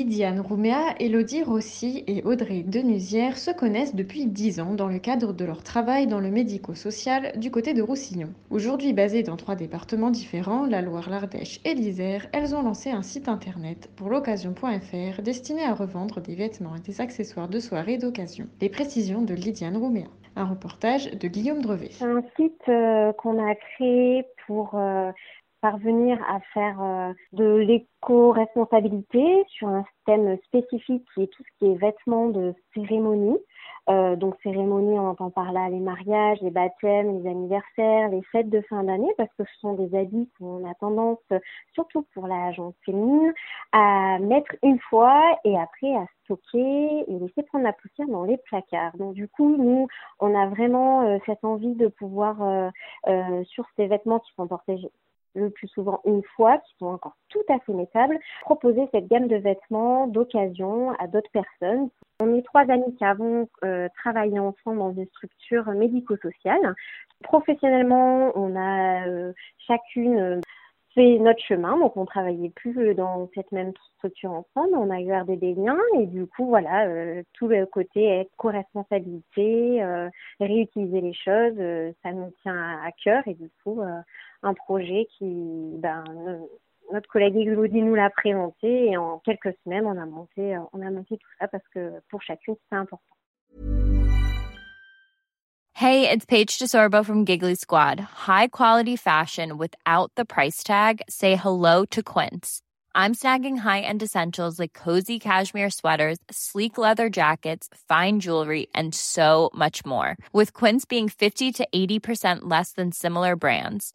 Lydiane Rouméa, Elodie Rossi et Audrey Denusière se connaissent depuis 10 ans dans le cadre de leur travail dans le médico-social du côté de Roussillon. Aujourd'hui basées dans trois départements différents, la Loire, l'Ardèche et l'Isère, elles ont lancé un site internet pour l'occasion.fr destiné à revendre des vêtements et des accessoires de soirée d'occasion. Les précisions de Lydiane Rouméa. Un reportage de Guillaume Drevet. C'est un site euh, qu'on a créé pour euh, parvenir à faire euh, de l'éco-responsabilité sur un thème spécifique qui est tout ce qui est vêtements de cérémonie. Euh, donc cérémonie, on entend par là les mariages, les baptêmes, les anniversaires, les fêtes de fin d'année, parce que ce sont des habits qu'on a tendance, surtout pour la gente féminine, à mettre une fois et après à stocker et laisser prendre la poussière dans les placards. Donc du coup, nous, on a vraiment euh, cette envie de pouvoir, euh, euh sur ces vêtements qui sont portés le plus souvent une fois, qui sont encore tout à fait mettables, proposer cette gamme de vêtements d'occasion à d'autres personnes. On est trois amis qui avons euh, travaillé ensemble dans une structure médico-sociale. Professionnellement, on a euh, chacune euh, fait notre chemin, donc on travaillait plus dans cette même structure ensemble, on a gardé des liens et du coup voilà, tout le côté co-responsabilité, réutiliser les choses, ça nous tient à, à cœur et du coup un projet qui, ben, euh, notre collègue Elodie nous l'a présenté et en quelques semaines, on a monté, euh, on a monté tout ça parce que pour chacune, c'est important. Hey, it's Paige DeSorbo from Giggly Squad. High quality fashion without the price tag. Say hello to Quince. I'm snagging high-end essentials like cozy cashmere sweaters, sleek leather jackets, fine jewelry, and so much more. With Quince being 50 to 80% less than similar brands